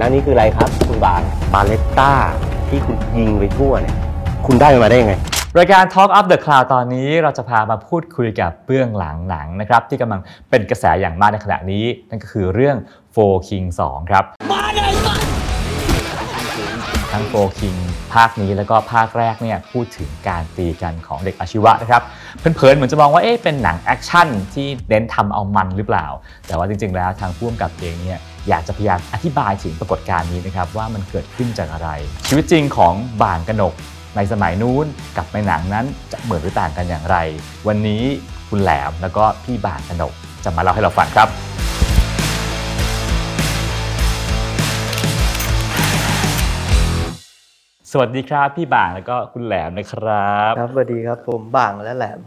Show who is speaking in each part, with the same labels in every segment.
Speaker 1: แล้วนี่คืออะไรครับคุณบ่าง Beretta ที่คุณยิงไปทั่วเนี่ย คุณได้มันมาได้ยังไง
Speaker 2: รายการ Talk of The Cloud ตอนนี้เราจะพามาพูดคุยกับเบื้องหลังหนังนะครับ ที่กำลังเป็นกระแสอย่างมากในขณะนี้ นั่นก็คือเรื่อง 4Kings 2 ครับทั้ง4Kings ภาคนี้แล้วก็ภาคแรกเนี่ยพูดถึงการตีกันของเด็กอาชีวะนะครับเพลินๆเหมือนจะมองว่าเอ๊ะเป็นหนังแอคชั่นที่เน้นทำเอามันหรือเปล่า แต่ว่าจริงๆแล้วทางผู้กำกับเองเนี่ย อยากจะพยายามอธิบายถึงปรากฏการณ์นี้นะครับว่ามันเกิดขึ้นจากอะไร ชีวิตจริงของบ่านกนก ในสมัยนู้นกับในหนังนั้นจะเหมือนหรือต่างกันอย่างไร วันนี้คุณแหลมแล้วก็พี่บ่านกนก จะมาเล่าให้เราฟังครับสวัสดีครับ พี่บ่างแล้วก็คุณแหลมนะครับ
Speaker 3: ครับสวัสดีครับผมบ่างและแหลม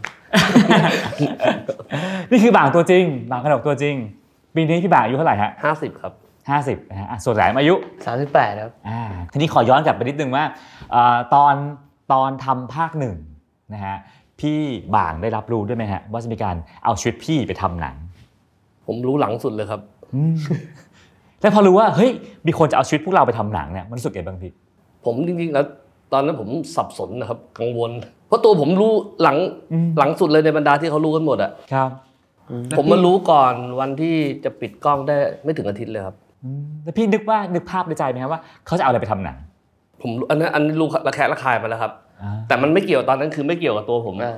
Speaker 2: นี่คือบ่างตัวจริงบ่างขนกตัวจริง ปีนี้พี่บ่างอายุเท่าไหร่ฮะ
Speaker 3: 50ครับ
Speaker 2: ห้าสิบนะฮะอะส่วนแหลมอายุ
Speaker 3: 38ครับ
Speaker 2: อ่าทีนี้ขอย้อนกลับไปนิดนึงว่าเอ่อตอนตอนทำภาคหนึ่งนะฮะพี่บ่างได้รับรู้ด้วยไหมฮะว่าจะมีการเอาชีวิตพี่ไปทำหนัง
Speaker 4: ผมรู้หลังสุดเลยครับ
Speaker 2: อืมแล้วพอรู้ว่าเฮ้ยมีคนจะเอาชีวิตพวกเราไปทำหนังเนี่ยมันรู้สึกไงบ้างพี่
Speaker 4: ผมจริงๆแล้วตอนนั้นผมสับสนนะครับ กังวล เพราะตัวผมรู้หลัง
Speaker 2: อืม
Speaker 4: หลังสุดเลยในบรรดาที่เขารู้กันหมดอะ
Speaker 2: ครับ
Speaker 4: ผมมารู้ก่อนวันที่จะปิดกล้องได้ไม่ถึงอาทิตย์เลยครับ
Speaker 2: อืมแล้วพี่นึกว่านึกภาพในใจไหมครับว่าเขาจะเอาอะไรไปทำหนัง
Speaker 4: ผมรู้อันนั้นอันนี้รู้ระแคะระคายมาแล้วครับ
Speaker 2: อ่า
Speaker 4: แต่มันไม่เกี่ยวตอนนั้นคือไม่เกี่ยวกับตัวผม
Speaker 3: อ่า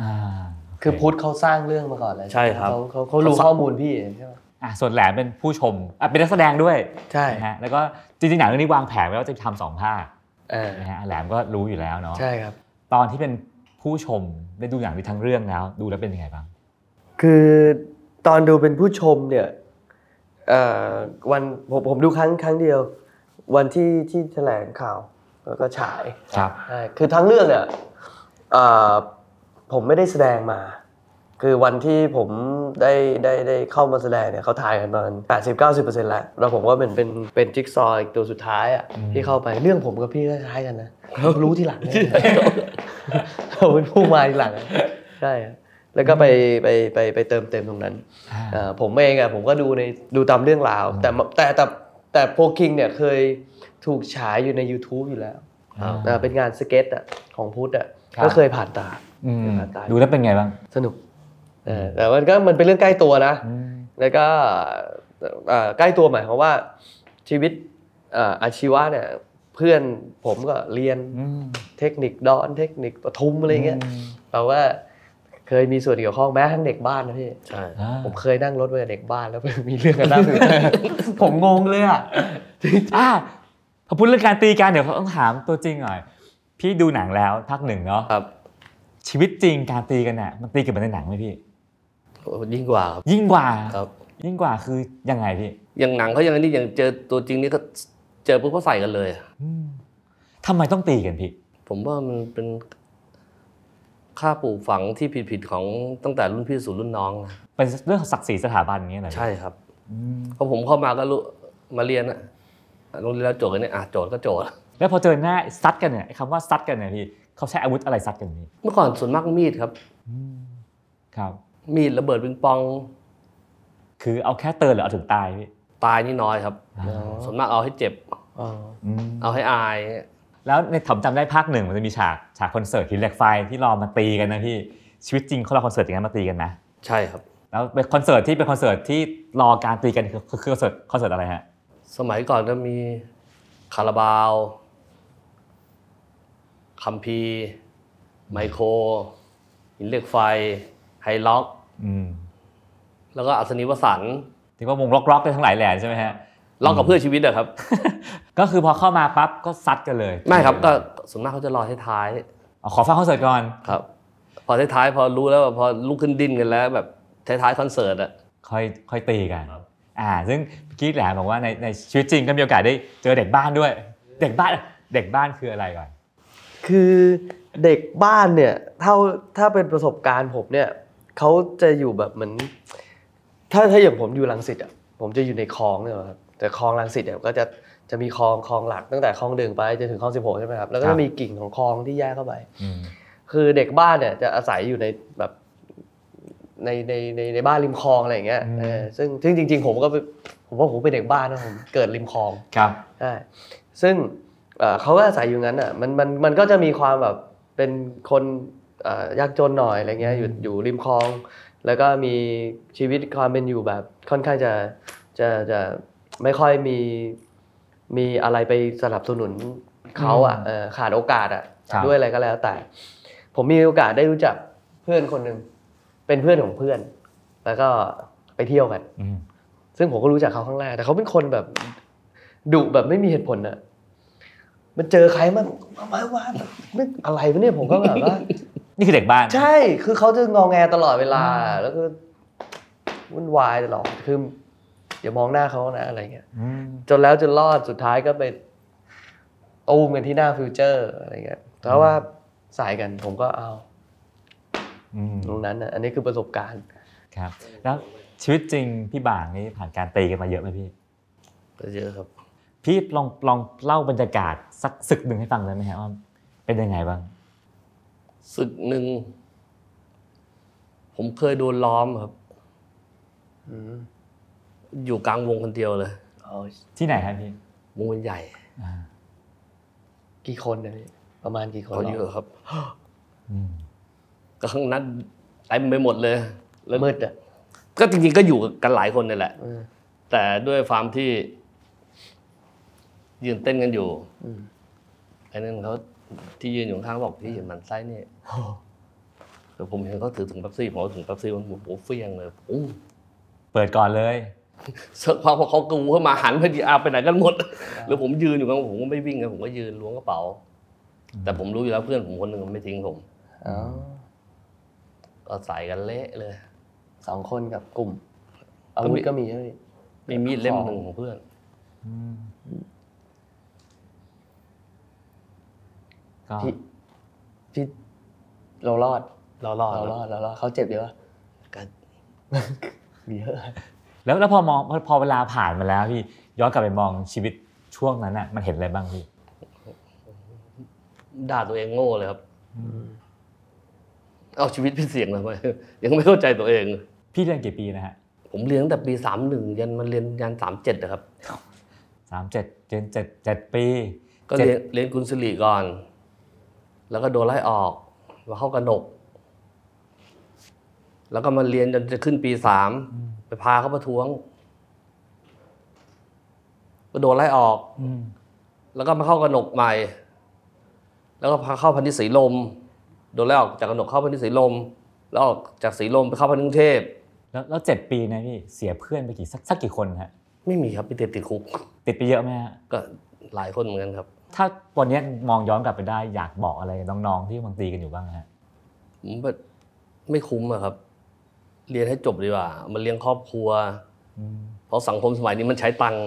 Speaker 2: อ่า
Speaker 3: คือพุทธเขาสร้างเรื่องมาก่อนเลย
Speaker 4: ใช่ครับ
Speaker 3: เขาเขาเขารู้ข้อมูลพี่ใช่ไหม
Speaker 2: อะส่วนแหลมเป็นผู้ชมอะเป็นนักแสดงด้วย
Speaker 3: ใช่
Speaker 2: นะฮะแล้วก็จริงๆหนังเรื่องนี้วางแผนไว้ว่าจะทำสองภาค
Speaker 3: เออ
Speaker 2: นะฮะแหลมก็รู้อยู่แล้วเนาะ
Speaker 3: ใช่ครับ
Speaker 2: ตอนที่เป็นผู้ชมได้ดูหนังนี้ทั้งเรื่องแล้ว ดูแล้วเป็นยังไงบ้าง
Speaker 3: คือตอนดูเป็นผู้ชมเนี่ยเอ่อวันผมผมดูครั้งครั้งเดียว วันที่ที่แถลงข่าวแล้วก็ฉาย
Speaker 2: ครับ
Speaker 3: ใช่คือทั้งเรื่องเนี่ยเอ่อผมไม่ได้แสดงมา คือวันที่ผมได้ได้ได้เข้ามาแสดงเนี่ยเขาถ่ายกันประมาณแปดสิบเก้าสิบเปอร์เซ็นต์แล้วแล้วผมว่าเป็นเป็นเป็นจิ๊กซอว์อีกตัวสุดท้ายอะ
Speaker 2: อืม
Speaker 3: ที่เข้าไปเรื่องผมกับพี่ก็คล้ายกันนะรู้ทีหลังเลยเราเป็นผู้มาทีหลังอะใช่ครับ แล้วก็ไปไปไปไปเติมเต็มตรงนั้น
Speaker 2: อ่า
Speaker 3: อ่าผมเองอะผมก็ดูในดูตามเรื่องราว แต่แต่แต่แต่โพคิงเนี่ยเคยถูกฉายอยู่ใน YouTube อยู่แล้ว
Speaker 2: อ่า
Speaker 3: อ่าเป็นงานสเก็ตอะของพุทธอะ
Speaker 2: ครับ
Speaker 3: ก็เคยผ่านตา
Speaker 2: อืม
Speaker 3: ผ่านตา
Speaker 2: ดูแล้วเป็นไงบ้าง
Speaker 3: สนุกเออแต่มันก็มันเป็นเรื่องใกล้ตัวนะ
Speaker 2: อืม
Speaker 3: แล้วก็เอ่อใกล้ตัวหมายความว่าชีวิตเอ่ออาชีวะเนี่ยเพื่อนผมก็เรียน
Speaker 2: อืม
Speaker 3: เทคนิคดอนเทคนิคปทุมอะไรเงี้ยแปลว่า เคยมีส่วนเกี่ยวข้องแม้ทั้งเด็กบ้านนะพี่
Speaker 4: ใช่
Speaker 2: อ่า
Speaker 3: ผมเคยนั่งรถไปกับเด็กบ้านแล้วไปมีเรื่องกันหน้า Future ผมงงเลยอะ
Speaker 2: อ่าพอพูดเรื่องการตีกันเดี๋ยวเขาต้องถามตัวจริงหน่อย พี่ดูหนังแล้วภาคหนึ่งเนาะ
Speaker 4: ครับ
Speaker 2: ชีวิตจริงการตีกันเนี่ยมันตีกันเหมือนในหนังไหมพี่
Speaker 4: โอ้ยิ่งกว่าครับ
Speaker 2: ยิ่งกว่า
Speaker 4: ครับ
Speaker 2: ยิ่งกว่าคือยังไงพี่
Speaker 4: อย่างหนังเขาอย่างนี้อย่างเจอตัวจริงนี่ก็เจอปุ๊บก็ใส่กันเลย
Speaker 2: อืมทำไมต้องตีกันพี่
Speaker 4: ผมว่ามันเป็น ค่าปลูกฝังที่ผิดๆของตั้งแต่รุ่นพี่สู่รุ่นน้องนะ
Speaker 2: เป็นเรื่องศักดิ์ศรีสถาบันอย่างเงี้ยเหรอพี่
Speaker 4: ใช่ครับ
Speaker 2: อืม
Speaker 4: พอผมเข้ามาก็รู้มาเรียนอะโรงเรียนแล้วโจทย์กันเนี่ยอะโจทย์ก็โจทย์
Speaker 2: แล้วพอเจอหน้าซัดกันเนี่ยไอ้คำว่าซัดกันเนี่ยพี่เขาใช้อาวุธอะไรซัดกันพี่
Speaker 4: เมื่อก่อนส่วนมากมีดครับ
Speaker 2: อืมครับ
Speaker 4: มีดระเบิดปิงปอง
Speaker 2: คือเอาแค่เตือนหรือเอาถึงตายพี่
Speaker 4: ตายนี่น้อยครับ
Speaker 2: อ๋อ
Speaker 4: ส่วนมากเอาให้เจ็บ
Speaker 3: อ๋อ
Speaker 2: อืม
Speaker 4: เอาให้อาย
Speaker 2: แล้วในผมจำได้ภาคหนึ่งมันจะมีฉากฉากคอนเสิร์ตหินเหล็กไฟที่รอมาตีกันนะพี่ชีวิตจริงเขารอคอนเสิร์ตอย่างนั้นมาตีกันนะ
Speaker 4: ใช่ครับ
Speaker 2: แล้วเป็นคอนเสิร์ตที่เป็นคอนเสิร์ตที่รอการตีกันคือคือคือคอนเสิร์ตคอนเสิร์ตอะไรฮะ
Speaker 4: สมัยก่อนก็มีคาราบาวคัมภีร์ไมโครหินเหล็กไฟ Hi-Rockอื
Speaker 2: ม
Speaker 4: แล้วก็อัศนีวสันต์
Speaker 2: ที่ว่าวงร็อกร็อกๆได้ทั้งหลายแหล่ใช่ไหมฮะ
Speaker 4: ร็อกกับเพื่อชีวิตอะครับ
Speaker 2: ก็คือพอเข้ามาปั๊บก็ซัดกันเลย
Speaker 4: ไม่ครับก็ส่วนมากเขาจะรอท้าย
Speaker 2: อ๋อขอฟังคอนเสิร์ตก่อน
Speaker 4: ๆครับ พอท้ายๆพอรู้แล้วว่าพอลุกขึ้นดิ้นกันแล้วแบบท้ายๆคอนเสิร์ตอะ
Speaker 2: ค่อยค่อยตีกันอ่า ซึ่งเมื่อกี้แหลมบอกว่าในในชีวิตจริงก็มีโอกาสได้เจอเด็กบ้านด้วย เด็กบ้านเด็กบ้านคืออะไรก่อน
Speaker 3: คือเด็กบ้านเนี่ยเท่าถ้าเป็นประสบการณ์ผมเนี่ยเขาจะอยู่แบบเหมือนถ้าถ้าอย่างผมอยู่ลังสิตอะผมจะอยู่ในคลองเนี่ยครับ แต่คลองลังสิตเนี่ยก็จะจะมีคลองคลองหลักตั้งแต่คลองหนึ่งไปจนถึงคลองสิบหกใช่ไหมครับแล้วก็
Speaker 2: ครั
Speaker 3: จะ
Speaker 2: บ
Speaker 3: มีกิ่งของคลองที่แยกเข้าไป
Speaker 2: อืม
Speaker 3: คือเด็กบ้านเนี่ยจะอาศัยอยู่ในแบบในในในในบ้านริมคลองอะไรอย่างเงี้ย
Speaker 2: อืม
Speaker 3: เออซึ่งซึ่งจริง ๆ ผมก็เป็นผมว่าผมเป็นเด็กบ้านนะผมเกิดริมคลอง
Speaker 2: ครับ
Speaker 3: ใช่ซึ่งเอ่อเขาก็อาศัยอยู่งั้นอะมันมันมันก็จะมีความแบบเป็นคนเอ่อยากจนหน่อยอะไรเงี้ยอยู่อยู่ริมคลอง แล้วก็มีชีวิตความเป็นอยู่แบบค่อนข้างจะจะจะ ไม่ค่อยมีมีอะไรไปสนับสนุนเขาอะเออขาดโอกาสอะ
Speaker 2: ครับ
Speaker 3: ด้วยอะไรก็แล้วแต่ ผมมีโอกาสได้รู้จักเพื่อนคนหนึ่งเป็นเพื่อนของเพื่อน แล้วก็ไปเที่ยวกัน
Speaker 2: อืม
Speaker 3: ซึ่งผมก็รู้จักเขาครั้งแรกแต่เขาเป็นคนแบบดุแบบไม่มีเหตุผลอะมันเจอใครมันมามาว่าไม่อะไรวะเนี่ยผมก็แบบว่า
Speaker 2: นี่คือเด็กบ้าน
Speaker 3: ใช่ คือเขาจะงอแงตลอดเวลา แล้วก็วุ่นวายตลอดคือ อย่ามองหน้าเขานะอะไรเงี้ย
Speaker 2: อืม
Speaker 3: จนแล้วจนรอดสุดท้ายก็ไปตูมกันที่หน้าฟิวเจอร์อะไรเงี้ยเพราะว่าสายกันผมก็เอา
Speaker 2: อืม
Speaker 3: ตรงนั้นอะอันนี้คือประสบการณ์
Speaker 2: ครับ แล้วชีวิตจริงพี่บ่างนี่ผ่านการตีกันมาเยอะไหมพี่
Speaker 4: ก็เยอะครับ
Speaker 2: พี่ลองลองเล่าบรรยากาศสักศึกหนึ่งให้ฟังได้ไหมฮะว่าเป็นยังไงบ้าง
Speaker 4: ศึกหนึ่งผมเคยโดนล้อมครับ
Speaker 3: อืม
Speaker 4: อยู่กลางวงคนเดียวเลย
Speaker 3: เอา
Speaker 2: ที่ไหนครับพี่
Speaker 4: วงมันใหญ่
Speaker 2: อ่า
Speaker 3: กี่คนเนี่ยพี่ประมาณกี่คน
Speaker 4: เขาเยอะครับ
Speaker 2: อืม
Speaker 4: ก็ข้างนั้นเต็มไปหมดเลยแล้ว
Speaker 3: มืดอะ
Speaker 4: ก็จริงๆก็อยู่กันหลายคนนี่แหละ
Speaker 3: เออ
Speaker 4: แต่ด้วยความที่ ยืนเต้นกันอยู่
Speaker 3: อืม
Speaker 4: ไอ้นั่นเขาที่ยืนอยู่ข้างๆบอกพี่เห็นมันไส้เนี่ยแต่ผมเห็นเขาถือถุงเป๊ปซี่ผมเอาถุงเป๊ปซี่มันโอ้โหเฟี้ยงเลยปุ้ง
Speaker 2: เปิดก่อนเลย
Speaker 4: เสร็จ พอเขากรูเข้ามาหันไปดีอาไปไหนกันหมดแล้วผมยืนอยู่กันผมก็ไม่วิ่งกันผมก็ยืนล้วงกระเป๋า แต่ผมรู้อยู่แล้วเพื่อนผมคนหนึ่งมันไม่ทิ้งผม
Speaker 3: อ๋อ
Speaker 4: ก็ใส่กันเละเลย
Speaker 3: สองคนกับกลุ่มอาวุธก็มีใช่ไหมพี่
Speaker 4: มีมีดเล่มหนึ่งของเพื่อน
Speaker 2: ก็
Speaker 3: พี่พี่เรารอด
Speaker 4: เรารอด
Speaker 3: เรารอดเรารอดเขาเจ็บเยอะปะ
Speaker 4: กัน
Speaker 3: มีเยอะ
Speaker 2: แล้วแล้วพอมองพอพอเวลาผ่านมาแล้วพี่ย้อนกลับไปมองชีวิตช่วงนั้นอะมันเห็นอะไรบ้างพี่
Speaker 4: ด่าตัวเองโง่เลยครับเอาชีวิตพี่เสี่ยงเลยไหมยังไม่เข้าใจตัวเอง
Speaker 2: พี่เรียนกี่ปีนะฮะ
Speaker 4: ผมเรียนตั้งแต่ปีสามหนึ่งยันมันเรียนยันสามเจ็ดนะครับ
Speaker 2: สามเจ็ดเรียนเจ็ดเจ็ดปี
Speaker 4: ก็เรียนเรียนกุนสิริก่อน แล้วก็โดนไล่ออกมาเข้ากระหนก แล้วก็มาเรียนจนจะขึ้นปีสาม ไปพาเขาประท้วง ก็โดนไล่ออก
Speaker 2: อืม
Speaker 4: แล้วก็มาเข้ากระหนกใหม่ แล้วก็พาเข้าพันธิศรีลม โดนไล่ออกจากกระหนกเข้าพันธิศรีลม แล้วออกจากศรีลมไปเข้าพันธิกรุงเทพ
Speaker 2: แล้วแล้วเจ็ดปีนะพี่เสียเพื่อนไปกี่สักสักกี่คนฮะ
Speaker 4: ไม่มีครับไปติดติดคุก
Speaker 2: ติดไปเยอะไหมฮะ
Speaker 4: ก็หลายคนเหมือนกันครับ
Speaker 2: ถ้าวันนี้มองย้อนกลับไปได้อยากบอกอะไรน้องๆที่กำลังตีกันอยู่บ้างฮะ
Speaker 4: ผมแบบไม่คุ้มอะครับ เรียนให้จบดีกว่ามันเลี้ยงครอบครัว
Speaker 2: อืม
Speaker 4: เพราะสังคมสมัยนี้มันใช้ตังค์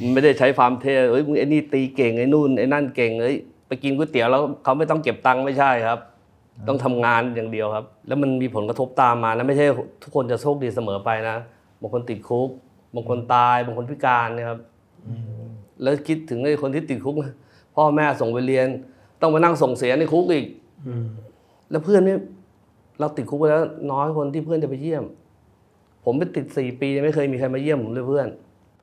Speaker 4: มันไม่ได้ใช้ฟาร์มเทเอ้ยมึงไอ้นี่ตีเก่งไอ้นู่นไอ้นั่นเก่งเอ้ยไปกินก๋วยเตี๋ยวแล้วเขาไม่ต้องเก็บตังค์ไม่ใช่ครับ ต้องทำงานอย่างเดียวครับ แล้วมันมีผลกระทบตามมานะไม่ใช่ทุกคนจะโชคดีเสมอไปนะบางคนติดคุกบางคนตายบางคนพิการเนะครับแล้วคิดถึงไอ้คนที่ติดคุกนะพ่อแม่ส่งไปเรียน ต้องมานั่งส่งเสียในคุกอีกแล้วเพื่อนนี่ เราติดคุกไปแล้วน้อยคนที่เพื่อนจะไปเยี่ยม ผมไปติดสี่ปียังไม่เคยมีใครมาเยี่ยมผมเลยเพื่อน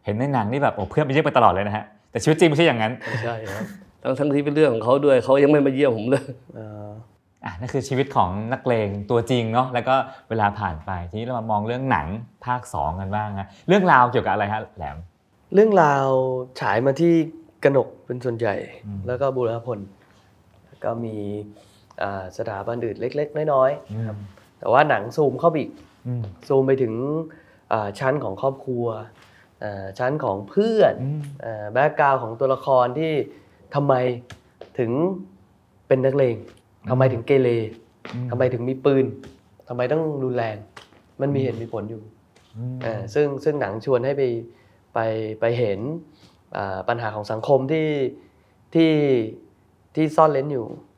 Speaker 2: เห็นในหนังนี่แบบโอ้เพื่อนไปเยี่ยมไปตลอดเลยนะฮะแต่ชีวิตจริงไม่ใช่อย่างนั้น
Speaker 4: ใช่ครับทั้งทั้งที่เป็นเรื่องของเขาด้วยเขายังไม่มาเยี่ยมผมเลย
Speaker 3: เอ่อ
Speaker 2: อะนั่นคือชีวิตของนักเลงตัวจริงเนาะแล้วก็เวลาผ่านไปทีนี้เรามามองเรื่องหนังภาค 2 กันบ้างฮะเรื่องราวเกี่ยวกับอะไรฮะแหลม
Speaker 3: เรื่องราวฉายมาที่กนกเป็นส่วนใหญ่
Speaker 2: อืม
Speaker 3: แล้วก็บุรพลแล้วก็มีอ่า สถาบันอื่นเล็ก ๆ น้อยๆนะครับแต่ว่าหนังซูมเข้าไปอีก
Speaker 2: อืม
Speaker 3: ซูมไปถึงอ่าชั้นของครอบครัวอ่าชั้นของเพื่อน
Speaker 2: อืม
Speaker 3: แบ็กกราวของตัวละครที่ทำไมถึงเป็นนักเลงทำไมถึงเกเร
Speaker 2: อืม
Speaker 3: ทำไมถึงมีปืนทำไมต้องรุนแรง มันมีเหตุมีผลอยู่
Speaker 2: อืม
Speaker 3: เอ่อซึ่งซึ่งหนังชวนให้ไปไปไปเห็นอ่าปัญหาของสังคมที่ที่ที่ซ่อนเล้นอยู่อ่า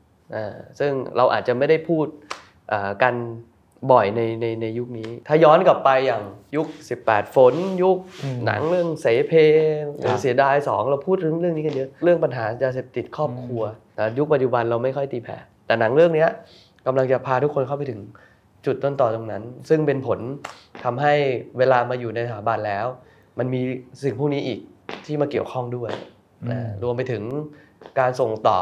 Speaker 3: ซึ่งเราอาจจะไม่ได้พูดอ่ากันบ่อยในในในยุคนี้ ถ้าย้อนกลับไปอย่างยุค 18 ฝน ยุคหนังเรื่องเสเพหรือเสียดายสองเราพูดเรื่องเรื่องนี้กันเยอะ เรื่องปัญหายาเสพติดครอบครัวแต่ยุคปัจจุบันเราไม่ค่อยตีแผ่แต่หนังเรื่องเนี้ยกำลังจะพาทุกคนเข้าไปถึงจุดต้นต่อตรงนั้น ซึ่งเป็นผลทำให้เวลามาอยู่ในสถาบันแล้ว มันมีสิ่งพวกนี้อีกที่มาเกี่ยวข้องด้วยนะ
Speaker 2: อืม
Speaker 3: รวมไปถึงการส่งต่อ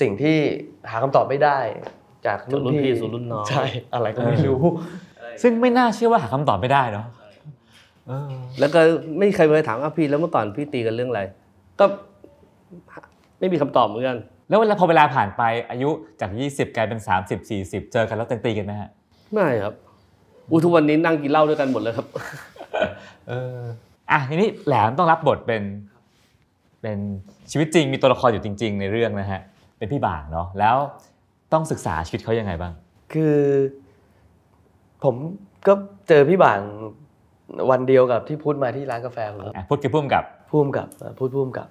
Speaker 3: สิ่งที่หาคำตอบไม่ได้ จากรุ่น
Speaker 4: จากรุ่นพี่
Speaker 3: พี่
Speaker 4: สู่รุ่นน้อง
Speaker 3: ใช่อะไรก็ไม่รู้
Speaker 2: ซึ่งไม่น่าเชื่อว่าหาคำตอบไม่ได้เนาะเออ
Speaker 4: แล้วก็ไม่มีใครเคยถามอะพี่แล้วเมื่อก่อนพี่ตีกันเรื่องอะไร ก็ไม่มีคำตอบเหมือนกัน
Speaker 2: แล้วเวลาพอเวลาผ่านไปอายุจาก 20 กลายเป็น 30 40 เจอกันแล้วตีกันไหมฮะ
Speaker 4: ไม่ครับอุยทุกวันนี้นั่งกินเหล้าด้วยกันหมดเลยครับ
Speaker 2: เอออะทีนี้แหลมต้องรับบทเป็น เป็นชีวิตจริงมีตัวละครอยู่จริง ๆ ในเรื่องนะฮะ เป็นพี่บ่างเนาะแล้วต้องศึกษาชีวิตเขายังไงบ้าง
Speaker 3: คือ ผมก็เจอพี่บางวันเดียวกับที่พูดมาที่ร้านกาแฟผม
Speaker 2: อะพูดคือพุ่มกับ
Speaker 3: พูดกับเอ่อพูดพูดกับ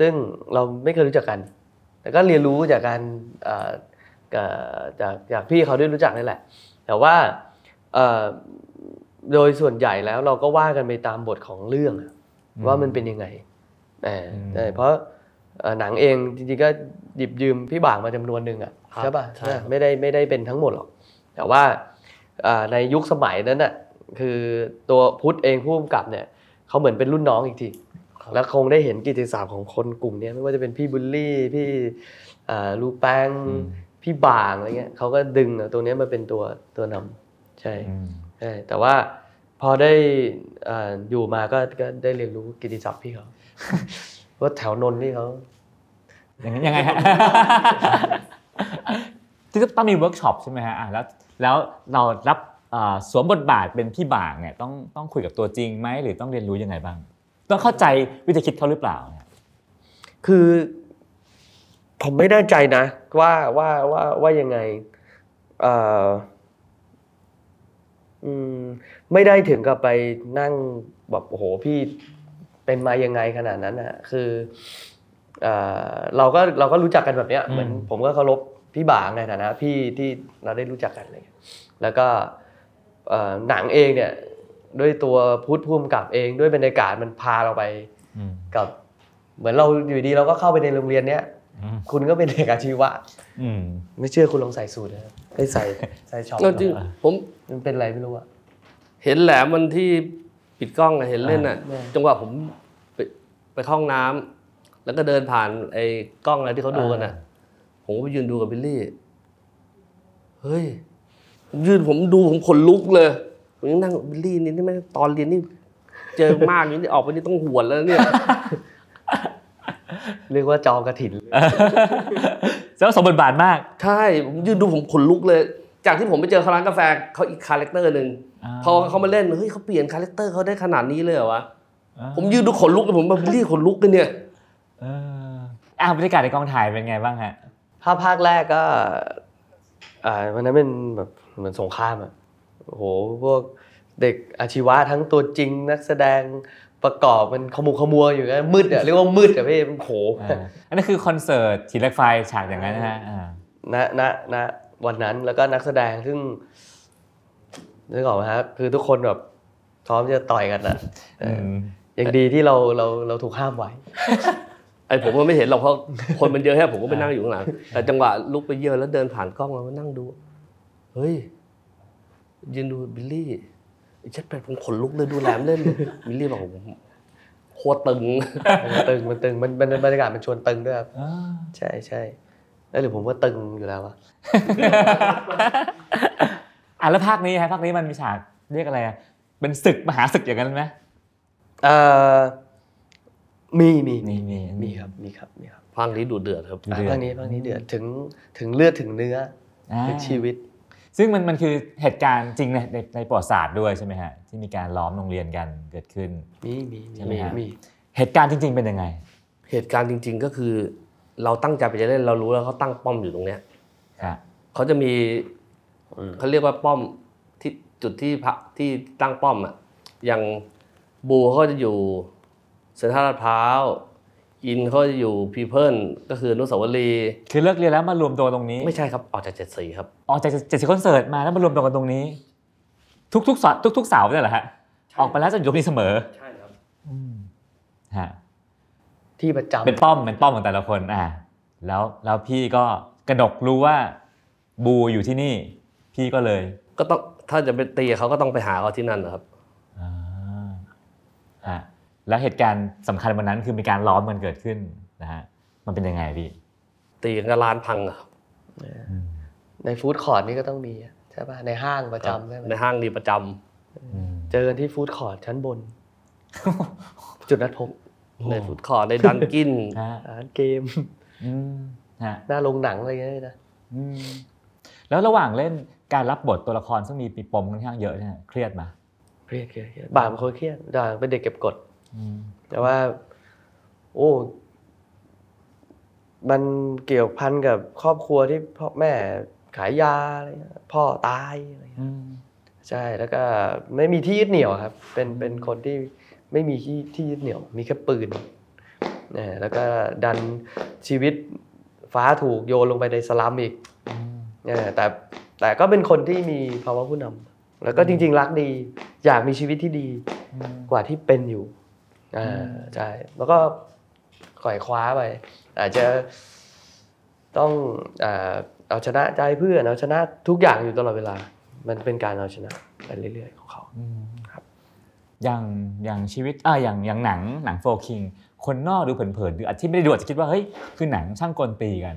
Speaker 3: ซึ่งเราไม่เคยรู้จักกัน แต่ก็เรียนรู้จากการเอ่อกับจากจากพี่เขาได้รู้จักนี่แหละ แต่ว่าเอ่อโดยส่วนใหญ่แล้วเราก็ว่ากันไปตามบทของเรื่องอะ
Speaker 2: อืม
Speaker 3: ว่ามันเป็นยังไงเอออ
Speaker 2: ม
Speaker 3: ใช่เพราะเอ่อ หนังเองจริงๆก็หยิบยืมพี่บ่างมาจำนวนหนึ่งอะ
Speaker 4: ครับ
Speaker 3: ใช่ป่ะ
Speaker 4: ใช่ครับ
Speaker 3: ไม่ได้ไม่ได้เป็นทั้งหมดหรอก แต่ว่าเอ่อในยุคสมัยนั้นน่ะคือตัวพุทธเองผู้กำกับเนี่ยเขาเหมือนเป็นรุ่นน้องอีกทีแล้วคงได้เห็นกิตติศัพท์ของคนกลุ่มเนี้ยไม่ว่าจะเป็นพี่บิลลี่พี่เอ่อลูแปง
Speaker 2: อืม
Speaker 3: พี่บ่างอะไรเงี้ยเขาก็ดึงเอาตัวเนี้ยมาเป็นตัวตัวนำใช่
Speaker 2: อืม
Speaker 3: ใช่แต่ว่าพอได้เอ่ออยู่มาก็ก็ได้เรียนรู้กิตติศัพท์พี่เขา ว่าแถวนนท์นี่เขา
Speaker 2: อย่างนั้นยังไงฮะที่ต้องมีเวิร์กช็อปใช่ไหมฮะอะแล้วแล้วเรารับอ่าสวมบทบาทเป็นพี่บ่างเนี่ยต้องต้องคุยกับตัวจริงไหมหรือต้องเรียนรู้ยังไงบ้าง ต้องเข้าใจวิธีคิดเขาหรือเปล่าเนี่ย
Speaker 3: คือ ผมไม่แน่ใจนะ ว่าว่าว่าว่ายังไงเอ่ออืมไม่ได้ถึงกับไปนั่งแบบโอ้โหพี่ เป็นมายังไงขนาดนั้นนะคือเอ่อเราก็เราก็รู้จักกันแบบเนี้ยเหมือนผมก็เคารพพี่บางในฐานะพี่ที่เราได้รู้จักกันอะไรเงี้ยแล้วก็เอ่อหนังเองเนี่ยด้วยตัวพุทธภูมิกับเองด้วยบรรยากาศมันพาเราไป
Speaker 2: อืม
Speaker 3: กับ เหมือนเราอยู่ดีเราก็เข้าไปในโรงเรียนเนี้ย
Speaker 2: อืม
Speaker 3: คุณก็เป็นเด็กอาชีวะ
Speaker 2: อืม
Speaker 3: ไม่เชื่อคุณลองใส่สูทนะครับให้ใส่ใส่ช็อป
Speaker 4: ก็จริงผม
Speaker 3: มันเป็นอะไรไม่รู้อะ
Speaker 4: เห็นแหลมมันที่ ปิดกล้องอะเห็นเล่นอะ
Speaker 3: อ่า
Speaker 4: จังหวะผมไปไปเข้าห้องน้ำแล้วก็เดินผ่านไอ้กล้องอะไรที่เขาดูกันอะ ผมก็ไปยืนดูกับบิลลี่ เฮ้ยผมยืนผมดูผมขนลุกเลยผมยังนั่งบิลลี่นี่นี่แม่งตอนเรียนนี่ เจอมากอย่างนี้ออกไปนี่ต้องโดนแล้วเนี่ย
Speaker 3: เรียกว่าจองกระถิน
Speaker 2: แล้วสมบทบาทมาก
Speaker 4: ใช่ผมยืนดูผมขนลุกเลย จากที่ผมไปเจอเขาร้านกาแฟเขาอีก character หนึ่ง
Speaker 2: อ่า
Speaker 4: พอเขามาเล่นเฮ้ยเขาเปลี่ยน character เขาได้ขนาดนี้เลยเหรอวะ
Speaker 2: อ่า
Speaker 4: ผมยืนดูขนลุกเลยผมแบบบิลลี่ขนลุกเลยเนี่ย
Speaker 2: เอออะบรรยากาศในกองถ่ายเป็นไงบ้างฮะ
Speaker 3: ภาพภาคแรกก็อ่าวันนั้นเป็นแบบเหมือนสงครามอะโอ้โหพวกเด็กอาชีวะทั้งตัวจริงนักแสดงประกอบมันขมุกขมัวอยู่นะมืดอะเรียกว่ามืดอะพี่มันโห
Speaker 2: อ่าอันนั้นคือคอนเสิร์ตหินเหล็กไฟฉากอย่างนั้นนะฮะอ่า
Speaker 3: ณณณวันนั้นแล้วก็นักแสดงซึ่ง นึกออกไหมฮะคือทุกคนแบบพร้อมจะต่อยกันอะเอออยังดีที่เราเราเราถูกห้ามไว้
Speaker 4: ไอ้ผมก็ไม่เห็นหรอกเพราะคนมันเยอะแค่ผมก็ไปนั่งอยู่ข้างหลังแต่จังหวะลุกไปเยอะแล้วเดินผ่านกล้องมามานั่งดู เฮ้ยยืนดูบิลลี่ไอ้เช็ดเป็ดผมขนลุกเลยดูแหลมเล่นบิลลี่บอกผมโคตรตึง
Speaker 3: มันตึงมันตึงมันมันบรรยากาศมันชวนตึงด้วยครับ
Speaker 2: อ่า
Speaker 3: ใช่ใช่แล้วหรือผมว่าตึงอยู่แล้วอะ
Speaker 2: อะแล้วภาคนี้ฮะภาคนี้มันมีฉากเรียกอะไรอะเป็นศึกมหาศึกอย่างนั้นไหม
Speaker 3: เอ่อมีมี
Speaker 2: มีมี
Speaker 3: มีครับมีครับมีครับ
Speaker 4: พังนี้ดูเดือดครับ
Speaker 2: ดูเดือด
Speaker 3: ภาคนี้ภาคนี้เดือดถึงถึงเลือดถึงเนื้อ
Speaker 2: อ่า
Speaker 3: ถึงชีวิต
Speaker 2: ซึ่งมันมันคือเหตุการณ์จริงในในในประวัติศาสตร์ด้วยใช่ไหมฮะที่มีการล้อมโรงเรียนกันเกิดขึ้น
Speaker 3: มีมี
Speaker 2: ใช่ไหม
Speaker 3: มี
Speaker 2: ฮะ
Speaker 3: มี
Speaker 2: เหตุการณ์จริง ๆ เป็นยังไง
Speaker 4: เหตุการณ์จริง ๆก็คือ เราตั้งใจไปจะเล่นเรารู้แล้วเขาตั้งป้อมอยู่ตรงเนี้ย
Speaker 2: ครับ
Speaker 4: เขาจะมี
Speaker 3: อืม
Speaker 4: เขาเรียกว่าป้อมที่จุดที่พักที่ตั้งป้อมอะอย่างบูเขาจะอยู่เซ็นทรัลลาดพร้าวอินเขาจะอยู่พีเพิลก็คืออนุสาวรีย์
Speaker 2: คือเลิกเรียนแล้วมารวมตัวตรงนี้
Speaker 4: ไม่ใช่ครับออกจากเจ็ดสีครับ
Speaker 2: ออกจากเจ็ดสิบคอนเสิร์ตมาแล้วมารวมตัวกันตรงนี้ ทุกทุกๆสัทุกทุกๆเสาร์เนี่ยเหรอฮะออกไปแล้วจะอยู่ตรงนี้เสมอ
Speaker 4: ใช่ครับ
Speaker 2: อืมฮะ
Speaker 3: ที่ประจำ
Speaker 2: เป็นป้อมเป็นป้อมของแต่ละคนอ่าแล้วแล้วพี่ก็กระดกรู้ว่าบูอยู่ที่นี่ พี่ก็เลย
Speaker 4: ก็ต้องถ้าจะไปตีเขาก็ต้องไปหาเขาที่นั่นนะครับ
Speaker 2: อ่าฮะแล้วเหตุการณ์สำคัญวันนั้นคือมีการล้อมกันเกิดขึ้นนะฮะมันเป็นยังไงพี่
Speaker 4: ตีกันก็ร้านพังอะครับ
Speaker 3: ในฟู้ดคอร์ทนี่ก็ต้องมีอะใช่ป่ะในห้างประจำใช่ไหม
Speaker 4: ในห้างดีประจำ
Speaker 3: เจอกันที่ฟู้ดคอร์ทชั้นบน จุดนัดพบ
Speaker 4: ในฟุตคอร์ทในดันกิน
Speaker 2: ฮะ
Speaker 3: ร้านเกม
Speaker 2: อืมฮะ
Speaker 3: หน้าโรงหนังอะไรอย่างเงี้ยนะ
Speaker 2: อืมแล้วระหว่างเล่น การรับบทตัวละครซึ่งมีปีปมค่อนข้างเยอะเนี่ยเครียดไหม
Speaker 3: เครียดเครียดเครียดบ่างเป็นคนเครียดด่างเป็นเด็กเก็บกด
Speaker 2: อืม
Speaker 3: แต่ว่า โอ้มันเกี่ยวพันกับครอบครัวที่พ่อแม่ขายยาอะไรเงี้ยพ่อตายอะไรเงี้ย
Speaker 2: อืม
Speaker 3: ใช่แล้วก็ไม่มีที่ยึดเหนี่ยวครับ เป็นเป็นคนที่ไม่มีที่ที่ยึดเหนี่ยว มีแค่ปืนนะแล้วก็ดันชีวิตฟ้าถูกโยนลงไปในสลัมอีก
Speaker 2: อืม
Speaker 3: เออแต่ แต่ก็เป็นคนที่มีภาวะผู้นำแล้วก็จริง ๆ รักดี อยากมีชีวิตที่ดี
Speaker 2: อืม
Speaker 3: กว่าที่เป็นอยู่อ่า
Speaker 2: อืม
Speaker 3: ใช่แล้วก็ก่อยคว้าไป อาจจะต้องอ่าเอาชนะใจเพื่อนเอาชนะทุกอย่างอยู่ตลอดเวลา มันเป็นการเอาชนะไปเรื่อยๆของเขา
Speaker 2: อืม
Speaker 3: ครับ
Speaker 2: อย่างอย่างชีวิตอ่าอย่างอย่างหนังหนังโฟคิงคนนอกดูเผินๆหรืออาจที่ไม่ได้ดูอาจจะคิดว่าเฮ้ยคือหนังช่างกลตีกัน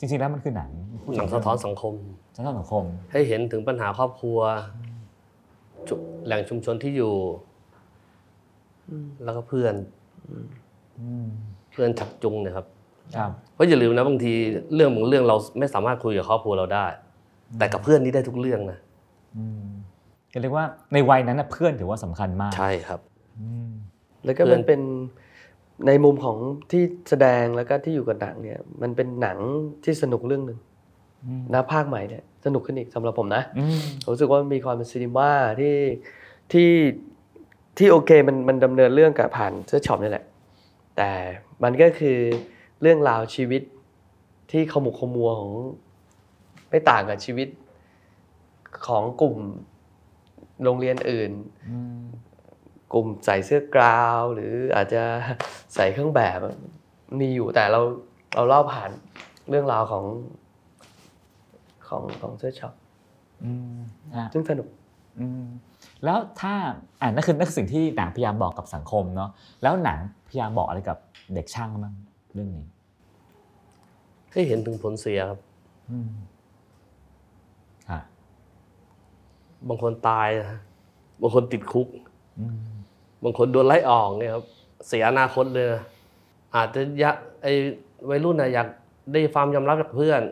Speaker 2: จริงๆแล้วมันคือหนัง
Speaker 4: หนังสะท้อนสังคม
Speaker 2: สะท้อนสังคม
Speaker 4: ให้เห็นถึงปัญหาครอบครัวชุแหล่งชุมชนที่อยู่ แล้วก็เพื่อน
Speaker 2: อืม
Speaker 4: เพื่อนชักจูงเนะครับ
Speaker 2: ครับ
Speaker 4: เพราะอย่าลืมนะบางทีเรื่องบางเรื่องเราไม่สามารถคุยกับครอบครัวเราได้ แต่กับเพื่อนนี่ได้ทุกเรื่องนะ
Speaker 2: อืมก็เรียกว่าในวัยนั้นนะเพื่อนถือว่าสำคัญมาก
Speaker 4: ใช่ครับ
Speaker 2: อืม
Speaker 3: แล้วก็
Speaker 4: เพื่
Speaker 3: มั
Speaker 4: อน
Speaker 3: นเป็น ในมุมของที่แสดงแล้วก็ที่อยู่กับหนังเนี่ย มันเป็นหนังที่สนุกเรื่องหนึ่ง
Speaker 2: อืม
Speaker 3: นะภาคใหม่เนี่ยสนุกขึ้นอีกสำหรับผมนะ
Speaker 2: อืม
Speaker 3: ผมรู้สึกว่ามันมีความเป็นซีนีมาที่ที่ที่โอเคมันมันดำเนินเรื่องกับผ่านเสื้อช็อปนี่แหละ แต่มันก็คือเรื่องราวชีวิตที่ขมุกขมัวของไม่ต่างกับชีวิตของกลุ่มโรงเรียนอื่น
Speaker 2: อืม
Speaker 3: กลุ่มใส่เสื้อกราว หรืออาจจะใส่เครื่องแบบอะมีอยู่แต่เราเราเล่าผ่านเรื่องราวของของของเสื้อช็อป
Speaker 2: อืมอะ
Speaker 3: ซึ่งสนุก
Speaker 2: อืมแล้วถ้าอ่านั่นคือนั่นคือสิ่งที่หนังพยายามบอกกับสังคมเนาะแล้วหนังพยายามบอกอะไรกับเด็กช่างบ้างเรื่องนี้
Speaker 4: ให้เห็นถึงผลเสียครับ
Speaker 2: อืมอะ
Speaker 4: บางคนตายนะบางคนติดคุก
Speaker 2: อืม
Speaker 4: บางคนโดนไล่ออกเนี่ยครับเสียอนาคตเลยนะอาจจะอยากไอ้วัยรุ่นนะอยากได้ความยอมรับจากเพื่อน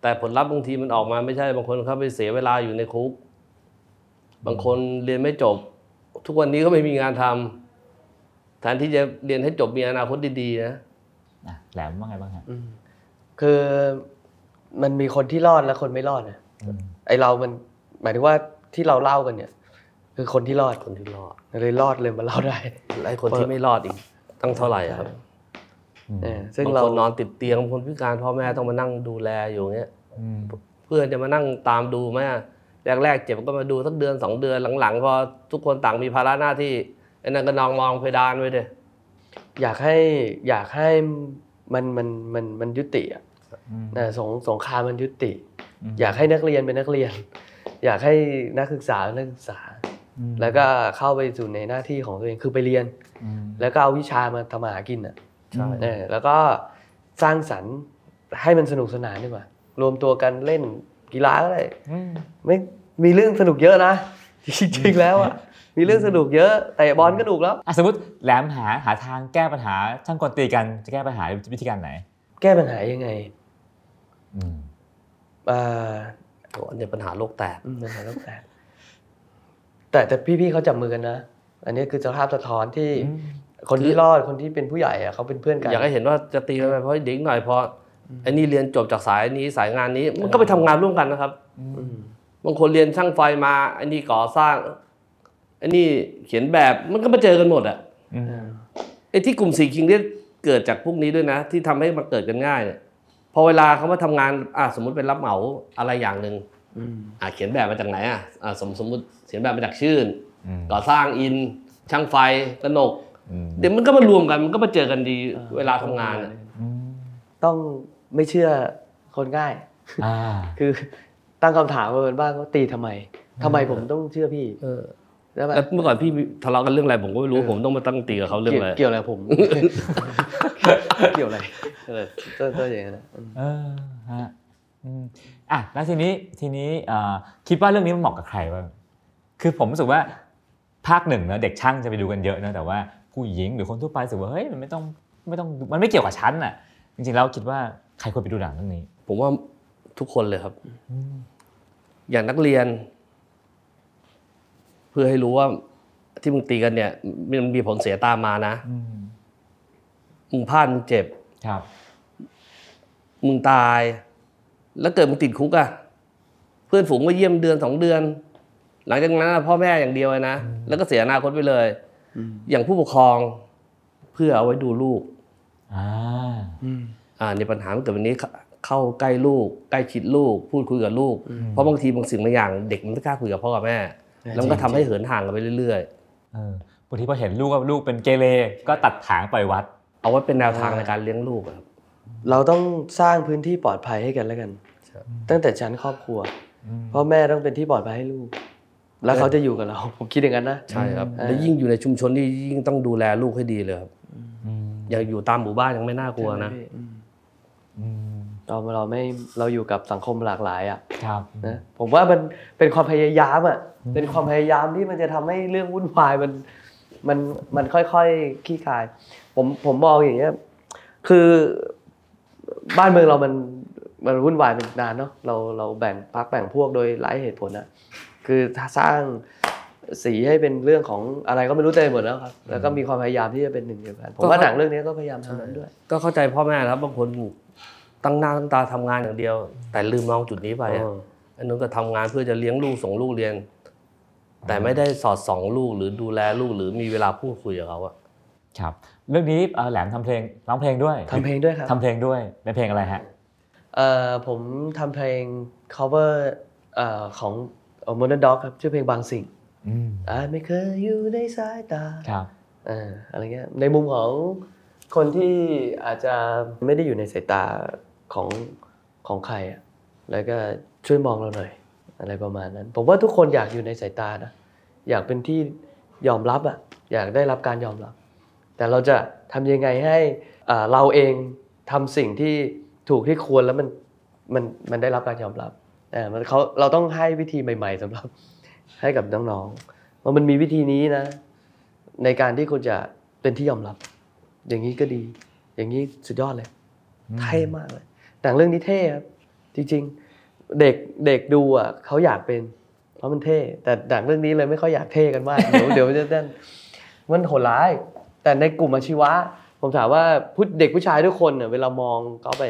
Speaker 4: แต่ผลลัพธ์บางทีมันออกมาไม่ใช่บางคนเขาไปเสียเวลาอยู่ในคุก บางคนเรียนไม่จบ ทุกวันนี้ก็ไม่มีงานทำแทนที่จะเรียนให้จบมีอนาคตดีๆนะ
Speaker 2: อะแหลมว่าไงบ้างฮะ
Speaker 3: คือมันมีคนที่รอดและคนไม่รอดนะ
Speaker 2: อืม
Speaker 3: ไอเรามันหมายถึงว่าที่เราเล่ากันเนี่ย คือคนที่รอด
Speaker 4: คนที่รอด
Speaker 3: เลยรอดเลยมาเล่าได้
Speaker 4: และไอ้คนที่ไม่รอดอีกตั้งเท่าไหร่อะครับ
Speaker 3: เออซึ่ง
Speaker 4: บาง
Speaker 3: เรา
Speaker 4: คนนอนติดเตียงบางคนพิการพ่อแม่ต้องมานั่งดูแลอยู่เงี้ย
Speaker 2: อืม
Speaker 4: เพื่อนจะมานั่งตามดูไหมอะแรกๆเจ็บก็มาดูสักเดือนสองเดือนหลังๆพอทุกคนต่างมีภาระหน้าที่ไอ้นั่นก็นองมองเพดานไว้เด้
Speaker 3: อยากให้อยากให้มันมันมันมันยุติอะ
Speaker 2: อืม
Speaker 3: นะสงสงครามมันยุติ
Speaker 2: อืม
Speaker 3: อยากให้นักเรียนเป็นนักเรียน อยากให้นักศึกษาเป็นนักศึกษา
Speaker 2: อืม
Speaker 3: แล้วก็เข้าไปสู่ในหน้าที่ของตัวเองคือไปเรียน
Speaker 2: อืม
Speaker 3: แล้วก็เอาวิชามาทำมาหากินอะ
Speaker 2: ใช่
Speaker 3: เออแล้วก็สร้างสรรค์ให้มันสนุกสนานดีกว่ารวมตัวกันเล่นกีฬาก็ได้
Speaker 2: อืม
Speaker 3: ไม่มีเรื่องสนุกเยอะนะจริงๆแล้วอะมีเรื่องสนุกเยอะแต่บอลก็หนุกแล้ว
Speaker 2: อะสมมติแหลมหาหาทางแก้ปัญหาช่างกลตีกันจะแก้ปัญหาวิธีการไหน
Speaker 3: แก้ปัญหายังไง
Speaker 2: อืม
Speaker 3: อ่า
Speaker 4: โอ้อันนี้ปัญหาโลกแตก
Speaker 3: อืมปัญหาตั้งแต่ แต่แต่พี่ๆเขาจับมือกันนะ อันนี้คือสภาพสะท้อนที่
Speaker 2: อืม
Speaker 3: คนที่รอดคนที่เป็นผู้ใหญ่อะเขาเป็นเพื่อนกัน
Speaker 4: อยากให้เห็นว่าจะตีกันไปเพราะเด็กหน่อยเพราะไอ้นี่เรียนจบจากสายนี้สายงานนี้ มันก็ไปทำงานร่วมกันนะครับ
Speaker 3: อืม
Speaker 4: บางคนเรียนช่างไฟมาไอ้นี่ก่อสร้างไอ้นี่เขียนแบบมันก็มาเจอกันหมดอะ
Speaker 2: อืม
Speaker 4: ไอ้ที่กลุ่มสีคิงเนี่ยเกิดจากพวกนี้ด้วยนะ ที่ทำให้มันเกิดกันง่ายเนี่ยพอเวลาเขามาทำงานอะสมมุติเป็นรับเหมาอะไรอย่างหนึ่ง
Speaker 3: อืม
Speaker 4: อะเขียนแบบมาจากไหนอะอะสมสมมติเขียนแบบมาจากชื่น
Speaker 2: อืม
Speaker 4: ก่อสร้างอิน ช่างไฟกนก
Speaker 2: อืม
Speaker 4: เดี๋ยวมันก็มารวมกันมันก็มาเจอกันดีเวลาทำงานอะ
Speaker 2: อืม
Speaker 3: ต้องไม่เชื่อคนง่าย
Speaker 2: อ่า
Speaker 3: คือตั้งคำถามมาเป็นบ้างว่าตีทำไมทำไมผมต้องเชื่อพี่
Speaker 4: เออ
Speaker 3: ใช่ปะ
Speaker 4: แล้วเมื่อก่อนพี่ทะเลาะกันเรื่องอะไรผมก็ไม่รู้ผมต้องมาตั้งตีกับเขาเรื่องอะไร
Speaker 3: เกี่ยวอะไรผม เกี่ยวอะไรเออต้นต้นอย่างนั้นนะ อืม
Speaker 2: เออฮะอืมอะแล้วทีนี้ทีนี้เอ่อคิดว่าเรื่องนี้มันเหมาะกับใครบ้างคือผมรู้สึกว่าภาคหนึ่งเนอะเด็กช่างจะไปดูกันเยอะนะแต่ว่าผู้หญิงหรือคนทั่วไปรู้สึกว่าเฮ้ยมันไม่ต้องไม่ต้องมันไม่เกี่ยวกับฉันน่ะ จริงๆแล้วคิดว่าใครควรไปดูหนังเรื่องนี้
Speaker 4: ผมว่าทุกคนเลยครับ อย่างนักเรียน เพื่อให้รู้ว่าที่มึงตีกันเนี่ย มันมีผลเสียตามมานะ
Speaker 2: อืม
Speaker 4: มึงพลาดมึงเจ็บ
Speaker 2: ครับ
Speaker 4: มึงตาย แล้วเกิดมึงติดคุกอะเพื่อนฝูงมาเยี่ยมเดือนสองเดือน หลังจากนั้นอะพ่อแม่อย่างเดียวเลยนะแล้วก็เสียอนาคตไปเลย อย่างผู้ปกครองเพื่อเอาไว้ดูลูก
Speaker 2: อ่า
Speaker 4: อ่าในปัญหามันเกิดวันนี้เข้าเข้าใกล้ลูก ใกล้ชิดลูก พูดคุยกับลูก เพราะบางทีบางสิ่งบางอย่าง เด็กมันไม่กล้าคุยกับพ่อกับแม่ แล้วมันก็ทำให้เหินห่างกันไปเรื่อย
Speaker 2: เออบางทีพอเห็นลูกว่าลูกเป็นเกเรก็ตัดถางปล่อยวัด
Speaker 4: ๆเอาไว้เป็นแนวทางในการเลี้ยงลูกอะครับ
Speaker 3: เราต้องสร้างพื้นที่ปลอดภัยให้กันแล้วกัน ตั้งแต่ชั้นครอบครัวพ่อแม่ต้องเป็นที่ปลอดภัยให้ลูก แล้วเขาจะอยู่กับเรา ผมคิดอย่างนั้นนะ
Speaker 4: ใช่ครับ
Speaker 3: อืม
Speaker 4: แล้วยิ่งอยู่ในชุมชนที่ยิ่งต้องดูแลลูกให้ดีเลยครับ
Speaker 2: อืม
Speaker 4: อย่าอยู่ตามหมู่บ้านยังไม่น่ากลัวนะ
Speaker 3: ใช่ไหมพี่อืม
Speaker 2: อืม
Speaker 3: เราเราไม่เราอยู่กับสังคมหลากหลายอะ
Speaker 2: ครับ
Speaker 3: นะผมว่ามันเป็นความพยายามอะเป็นความพยายามที่มันจะทำให้เรื่องวุ่นวายมันมันมันค่อยๆคลี่คลาย ผมผมมองอย่างเงี้ยคือบ้านเมืองเรามัน มันวุ่นวายเป็นนานเนาะเราเราแบ่งพักแบ่งพวกโดยหลายเหตุผลนะคือถ้าสร้างสีให้เป็นเรื่องของอะไรก็ไม่รู้เต็มไปหมดแล้วครับ แล้วก็มีความพยายามที่จะเป็นหนึ่งเดียวกันผมว่าหนังเรื่องนี้ก็พยายามทำนั้นด้วย
Speaker 4: ก็เข้าใจพ่อแม่นะครับบางคนตั้งหน้าตั้งตาทำงานอย่างเดียว แต่ลืมมองจุดนี้ไปอะ
Speaker 3: อ๋อ
Speaker 4: อันนู้นก็ทำงานเพื่อจะเลี้ยงลูกส่งลูกเรียน แต่ไม่ได้สอดส่องลูกหรือดูแลลูกหรือมีเวลาพูดคุยกับเขาอะ
Speaker 2: ครับ เรื่องนี้เอ่อแหลมทำเพลงร้องเพลงด้วย
Speaker 3: ทำเพลงด้วยครับ
Speaker 2: ทำเพลงด้วยเป็นเพลงอะไรฮะ
Speaker 3: เอ่อผมทำเพลง cover เอ่อของ Modern Dog ครับชื่อเพลงบางสิ่ง
Speaker 2: อืม
Speaker 3: อาจไม่เคยอยู่ในสายตา
Speaker 2: ครับ
Speaker 3: อ่าอะไรเงี้ยในมุมของคนที่อาจจะไม่ได้อยู่ในสายตาของของใครอะแล้วก็ช่วยมองเราหน่อย อะไรประมาณนั้น ผมว่าทุกคนอยากอยู่ในสายตานะอยากเป็นที่ยอมรับอะอยากได้รับการยอมรับ แต่เราจะทำยังไงให้อ่าเราเองทำสิ่งที่ ถูกที่ควรแล้วมันมันมันได้รับการยอมรับอ่ามันเขาเราต้องให้วิธีใหม่ ๆสำหรับให้กับน้องๆว่ามันมีวิธีนี้นะ ในการที่คุณจะเป็นที่ยอมรับ อย่างนี้ก็ดี อย่างนี้สุดยอดเลยเท่มากเลยหนังเรื่องนี้เท่ครับจริง ๆ เด็กเด็กดูอะเขาอยากเป็นเพราะมันเท่ แต่หนังเรื่องนี้เลยไม่ค่อยอยากเท่กันมากเดี๋ยวเดี๋ยวมันจะนั่นมันโหดร้าย แต่ในกลุ่มอาชีวะ ผมถามว่าผู้เด็กผู้ชายทุกคนเนี่ยเวลามองเขาไป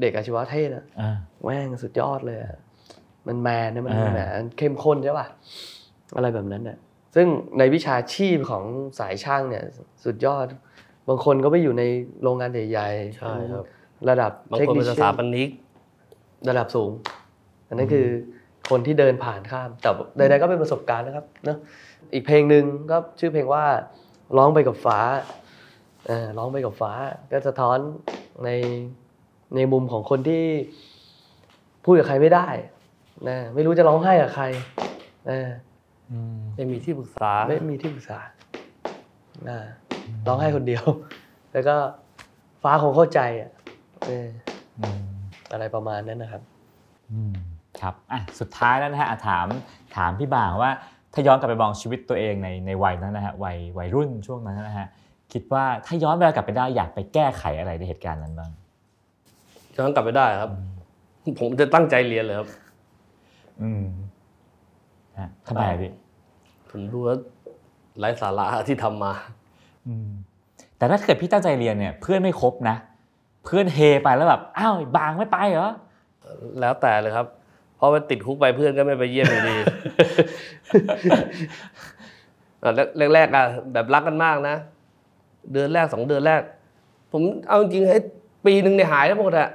Speaker 3: เด็กอาชีวะเท่นะ
Speaker 2: อ่า
Speaker 3: แม่งสุดยอดเลยอะมันแมนนะมัน
Speaker 2: อ่า
Speaker 3: แหมเข้มข้นใช่ป่ะอะไรแบบนั้นน่ะซึ่งในวิชาชีพของสายช่างเนี่ยสุดยอด บางคนก็ไปอยู่ในโรงงานใหญ่ๆ
Speaker 4: ใช่ครับ
Speaker 3: ระดับบา
Speaker 4: ง
Speaker 3: เทค
Speaker 4: คน
Speaker 3: นิ
Speaker 4: เป็น
Speaker 3: ค
Speaker 4: สถาปนิก
Speaker 3: ระดับสูง อันนั้นคือคนที่เดินผ่านข้าม แต่ใดๆก็เป็นประสบการณ์นะครับเนอะอีกเพลงหนึ่งก็ชื่อเพลงว่าร้องไปกับฟ้าเออร้องไปกับฟ้า ก็สะท้อนใน ในมุมของคนที่พูดกับใครไม่ได้นะไม่รู้จะร้องไห้กับใครนะ
Speaker 2: อืม
Speaker 4: ไม่มีที่ปรึกษา
Speaker 3: ไม่มีที่ปรึกษานะร้องไห้คนเดียว แล้วก็ฟ้าคงเข้าใจอะเออ
Speaker 2: อืม
Speaker 3: อะไรประมาณนั้นนะครับ
Speaker 2: อืมครับอะสุดท้ายแล้วนะฮะอะถามถามพี่บ่างว่าถ้าย้อนกลับไปมองชีวิตตัวเองในในวัยนั้นนะฮะวัยวัยรุ่นช่วงนั้นนะฮะคิดว่าถ้าย้อนเวลากลับไปได้อยากไปแก้ไขอะไรในเหตุการณ์นั้นบ้าง
Speaker 4: ย้อนกลับไปได้ครับ ผมจะตั้งใจเรียนเลยครับ
Speaker 2: อืมฮะทำไมอะพี่
Speaker 4: ผมดูแล้วไร้สาระที่ทำมา
Speaker 2: อืม แต่ถ้าเกิดพี่ตั้งใจเรียนเนี่ย เพื่อนไม่ครบนะ เพื่อนเฮไปแล้วแบบอ้าวไอ้บางไม่ไปเหรอ
Speaker 4: แล้วแต่เลยครับ เพราะว่าติดคุกไปเพื่อนก็ไม่ไปเยี่ยมอยู่ดี อะแรกแรกๆอะแบบรักกันมากนะ เดือนแรกสองเดือนแรก ผมเอาจริงๆไอ้ปีหนึ่งเนี่ยหายแล้วหมดอะ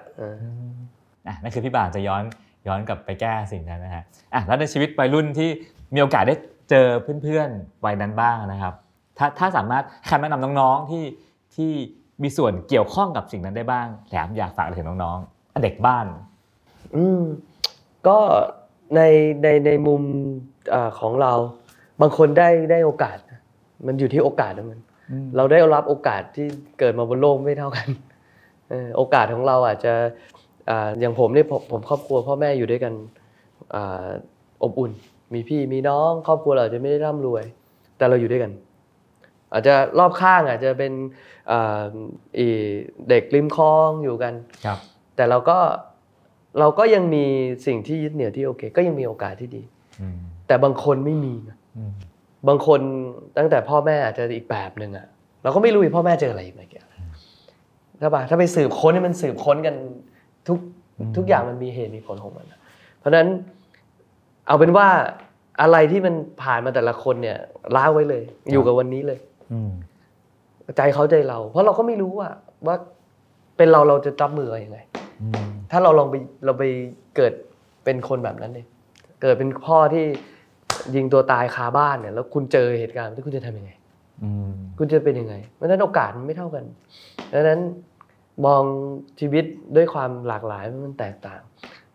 Speaker 2: อะนั่นคือพี่บ่างจะย้อนย้อนกลับไปแก้สิ่งนั้นนะฮะอะแล้วในชีวิตวัยรุ่นที่มีโอกาสได้เจอเพื่อนๆวัยนั้นบ้างนะครับ ถ้าถ้าสามารถคำแนะนำน้องๆที่ที่มีส่วนเกี่ยวข้องกับสิ่งนั้นได้บ้างแหลมอยากฝากอะไรถึงน้องๆอะเด็กบ้าน
Speaker 3: อืมก็ในในในมุมอาของเรา บางคนได้ได้โอกาสนะมันอยู่ที่โอกาสนะมัน เราได้รับโอกาสที่เกิดมาบนโลกไม่เท่ากันเออ โอกาสของเราอาจจะอ่าอย่างผมเนี่ยผมผมครอบครัวพ่อแม่อยู่ด้วยกันอาอบอุ่น มีพี่มีน้องครอบครัวเราอาจจะไม่ได้ร่ำรวย แต่เราอยู่ด้วยกัน อาจจะรอบข้างอาจจะเป็นอ่าอีเด็กริมคลองอยู่กัน
Speaker 2: ครับ
Speaker 3: แต่เราก็เราก็ยังมีสิ่งที่ยึดเหนี่ยวที่โอเค ก็ยังมีโอกาสที่ดี
Speaker 2: อืม
Speaker 3: แต่บางคนไม่มีนะ
Speaker 2: อืม
Speaker 3: บางคนตั้งแต่พ่อแม่อาจจะอีกแบบหนึ่งอะเราก็ไม่รู้อีกพ่อแม่เจออะไรอีกไหมแก ใช่ปะถ้าไปสืบค้นนี่มันสืบค้นกันทุกทุกอย่างมันมีเหตุมีผลของมันอะเพราะฉะนั้นเอาเป็นว่าอะไรที่มันผ่านมาแต่ละคนเนี่ยล้างไว้เลย อยู่กับวันนี้เลย
Speaker 2: อืม
Speaker 3: ใจเขาใจเรา เพราะเราก็ไม่รู้ว่าว่าเป็นเราเราจะรับมือยังไง
Speaker 2: อืม
Speaker 3: ถ้าเราลองไปเราไปเกิดเป็นคนแบบนั้นเนี่ยเกิดเป็นพ่อที่ยิงตัวตายคาบ้านเนี่ย แล้วคุณเจอเหตุการณ์ที่คุณจะทำยังไง
Speaker 2: อืม
Speaker 3: คุณจะเป็นยังไงเพราะฉะนั้นโอกาสมันไม่เท่ากันดังนั้น มองชีวิตด้วยความหลากหลายมันแตกต่าง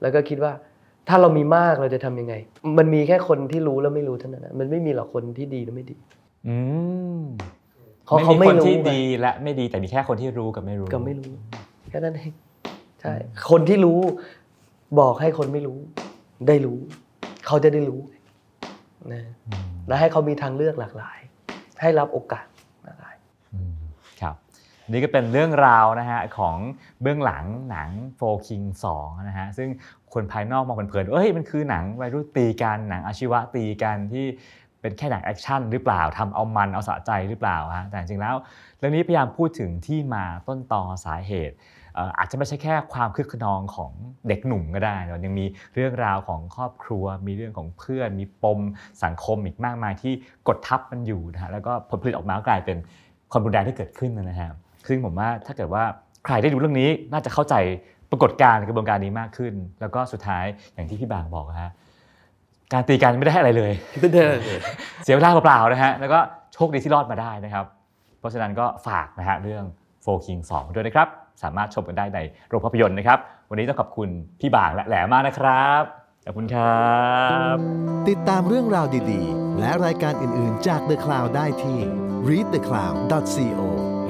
Speaker 3: แล้วก็คิดว่าถ้าเรามีมากเราจะทำยังไง มันมีแค่คนที่รู้แล้วไม่รู้เท่านั้นนะมันไม่มีหรอกคนที่ดีหรือไม่ดี
Speaker 2: อืม
Speaker 3: เพราะเขาไม่
Speaker 2: คน
Speaker 3: รู้
Speaker 2: ที่
Speaker 3: ไง
Speaker 2: ดีและไม่ดีแต่มีแค่คนที่รู้กับไม่รู้
Speaker 3: ก็ไม่รู้แค่นั้นเองใช่คนที่รู้บอกให้คนไม่รู้ ได้รู้ เขาจะได้รู้นะ
Speaker 2: อืม
Speaker 3: และให้เขามีทางเลือกหลากหลาย ให้รับโอกาส
Speaker 2: นี่ก็เป็นเรื่องราวนะฮะของเบื้องหลังหนัง4Kings 2นะฮะซึ่งคนภายนอกมองเพลินๆเอ้ยมันคือหนังวัยรุ่นตีกันหนังอาชีวะตีกันที่เป็นแค่หนังแอคชั่นหรือเปล่าทำเอามันเอาสะใจหรือเปล่าฮะแต่จริงๆแล้วเรื่องนี้พยายามพูดถึงที่มาต้นตอสาเหตุอาจจะไม่ใช่แค่ความคึกคะนองของเด็กหนุ่มก็ได้แต่ยังมีเรื่องราวของครอบครัว มีเรื่องของเพื่อน มีปมสังคมอีกมากมายที่กดทับมันอยู่นะฮะแล้วก็ผลผลิตออกมากลายเป็นความรุนแรงที่เกิดขึ้นนะฮะ ซึ่งผมว่าถ้าเกิดว่าใครได้ดูเรื่องนี้น่าจะเข้าใจปรากฏการณ์กระบวนการนี้มากขึ้น แล้วก็สุดท้ายอย่างที่พี่บางบอกนะฮะการตีกันไม่ได้อะไรเลย
Speaker 3: ไม่ได้เลย
Speaker 2: เสียเวลาเปล่าๆนะฮะแล้วก็โชคดีที่รอดมาได้นะครับ เพราะฉะนั้นก็ฝากนะฮะเรื่องโฟคิง2ด้วยนะครับ สามารถชมกันได้ในโรงภาพยนตร์นะครับ วันนี้ต้องขอบคุณพี่บางและแหลมมากนะครับขอบคุณครับ
Speaker 5: ติดตามเรื่องราวดีๆ และรายการอื่นๆจาก The Cloud ได้ที่ readthecloud.co